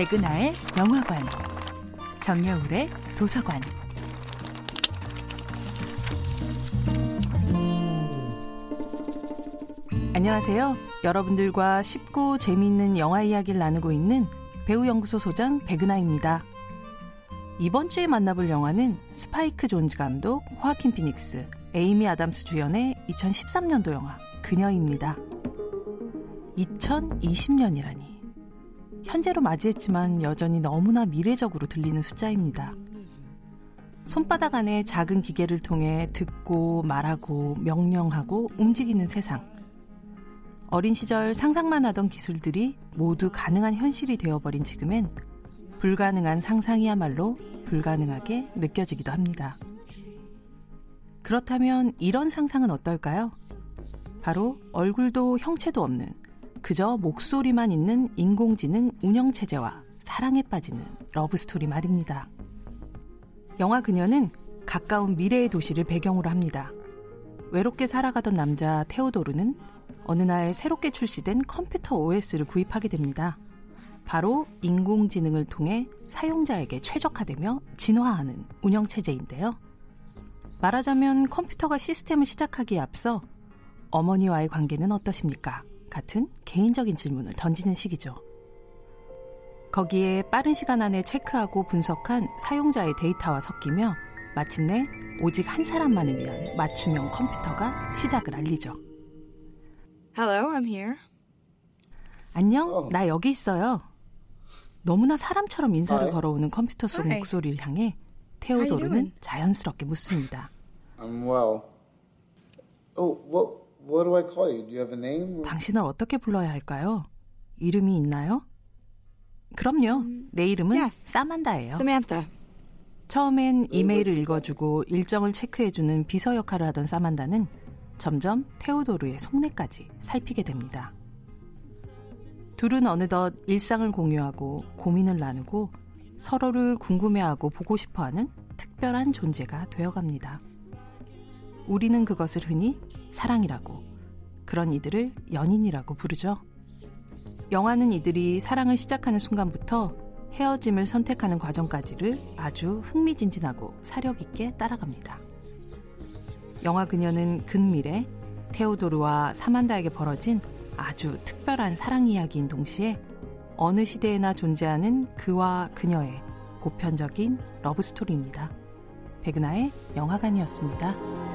백은하의 영화관, 정여울의 도서관. 안녕하세요. 여러분들과 쉽고 재미있는 영화 이야기를 나누고 있는 배우연구소 소장 백은하입니다. 이번 주에 만나볼 영화는 스파이크 존즈 감독, 호아킨 피닉스, 에이미 아담스 주연의 2013년도 영화 그녀입니다. 2020년이라니. 현재로 맞이했지만 여전히 너무나 미래적으로 들리는 숫자입니다. 손바닥 안에 작은 기계를 통해 듣고 말하고 명령하고 움직이는 세상. 어린 시절 상상만 하던 기술들이 모두 가능한 현실이 되어버린 지금엔 불가능한 상상이야말로 불가능하게 느껴지기도 합니다. 그렇다면 이런 상상은 어떨까요? 바로 얼굴도 형체도 없는 그저 목소리만 있는 인공지능 운영체제와 사랑에 빠지는 러브스토리 말입니다. 영화 그녀는 가까운 미래의 도시를 배경으로 합니다. 외롭게 살아가던 남자 테오도르는 어느 날 새롭게 출시된 컴퓨터 OS를 구입하게 됩니다. 바로 인공지능을 통해 사용자에게 최적화되며 진화하는 운영체제인데요. 말하자면 컴퓨터가 시스템을 시작하기에 앞서 어머니와의 관계는 어떠십니까? 같은 개인적인 질문을 던지는 시기죠. 거기에 빠른 시간 안에 체크하고 분석한 사용자의 데이터와 섞이며 마침내 오직 한 사람만을 위한 맞춤형 컴퓨터가 시작을 알리죠. Hello, I'm here. 안녕, 어. 나 여기 있어요. 너무나 사람처럼 인사를 Hi. 걸어오는 컴퓨터 속 Hi. 목소리를 향해 테오도르는? 자연스럽게 묻습니다. I'm well. Oh, what what do I call you? Do you have a name? 당신을 어떻게 불러야 할까요? 이름이 있나요? 그럼요. 내 이름은 yes. 사만다예요. Samantha. 처음엔 이메일을 읽어주고 일정을 체크해주는 비서 역할을 하던 사만다는 점점 테오도르의 속내까지 살피게 됩니다. 둘은 어느덧 일상을 공유하고 고민을 나누고 서로를 궁금해하고 보고 싶어하는 특별한 존재가 되어갑니다. 우리는 그것을 흔히 사랑이라고, 그런 이들을 연인이라고 부르죠. 영화는 이들이 사랑을 시작하는 순간부터 헤어짐을 선택하는 과정까지를 아주 흥미진진하고 사력 있게 따라갑니다. 영화 그녀는 근미래 테오도르와 사만다에게 벌어진 아주 특별한 사랑 이야기인 동시에 어느 시대에나 존재하는 그와 그녀의 보편적인 러브 스토리입니다. 백은하의 영화관이었습니다.